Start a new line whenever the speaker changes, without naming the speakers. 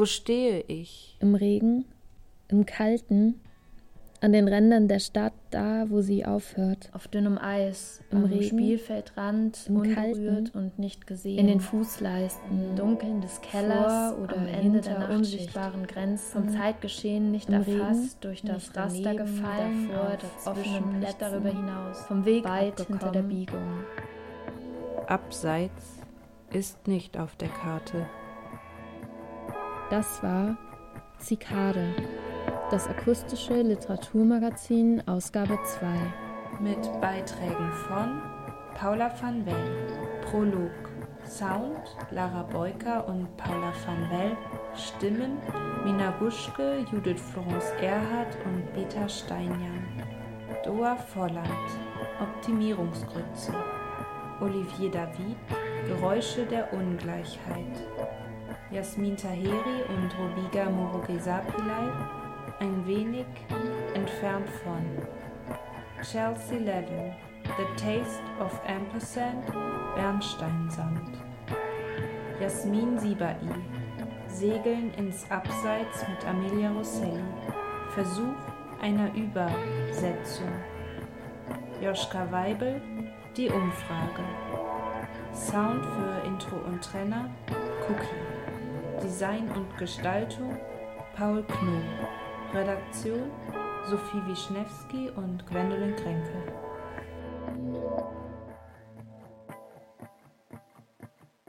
Wo stehe ich?
Im Regen, im Kalten, an den Rändern der Stadt, da, wo sie aufhört.
Auf dünnem Eis,
Im
am
Regen,
Spielfeldrand,
im
unberührt
Kalten,
und nicht gesehen.
in den Fußleisten,
Im Dunkeln des Kellers
vor oder
am Ende
hinter
der unsichtbaren Grenzen, vom Zeitgeschehen nicht
Im
erfasst,
Regen,
durch das
nicht
Raster
daneben,
gefallen,
davor,
auf
dazwischen,
offenen Plätzen,
darüber hinaus,
vom Weg
weit
weit hinter der
abgekommen.
Biegung.
Abseits ist nicht auf der Karte.
Das war Zikade, das akustische Literaturmagazin, Ausgabe 2.
Mit Beiträgen von Paula van Well, Prolog, Sound Lara Beuker und Paula van Well, Stimmen Mina Buschke, Judith Florence Erhardt und Peter Steinjan, Doa Volland, Optimierungsgrütze, Olivier David, Geräusche der Ungleichheit, Jasmin Taheri und Robiga Murugesapilai, ein wenig entfernt von Chelsea Levin, The Taste of Ampersand, Bernsteinsand. Jasmin Sibai, Segeln ins Abseits mit Amelia Rosselli, Versuch einer Übersetzung. Joschka Weibel, Die Umfrage. Sound für Intro und Trenner, Buckler. Design und Gestaltung Paul Knoll. Redaktion Sophie Wischnewski und Gwendolyn Kränke.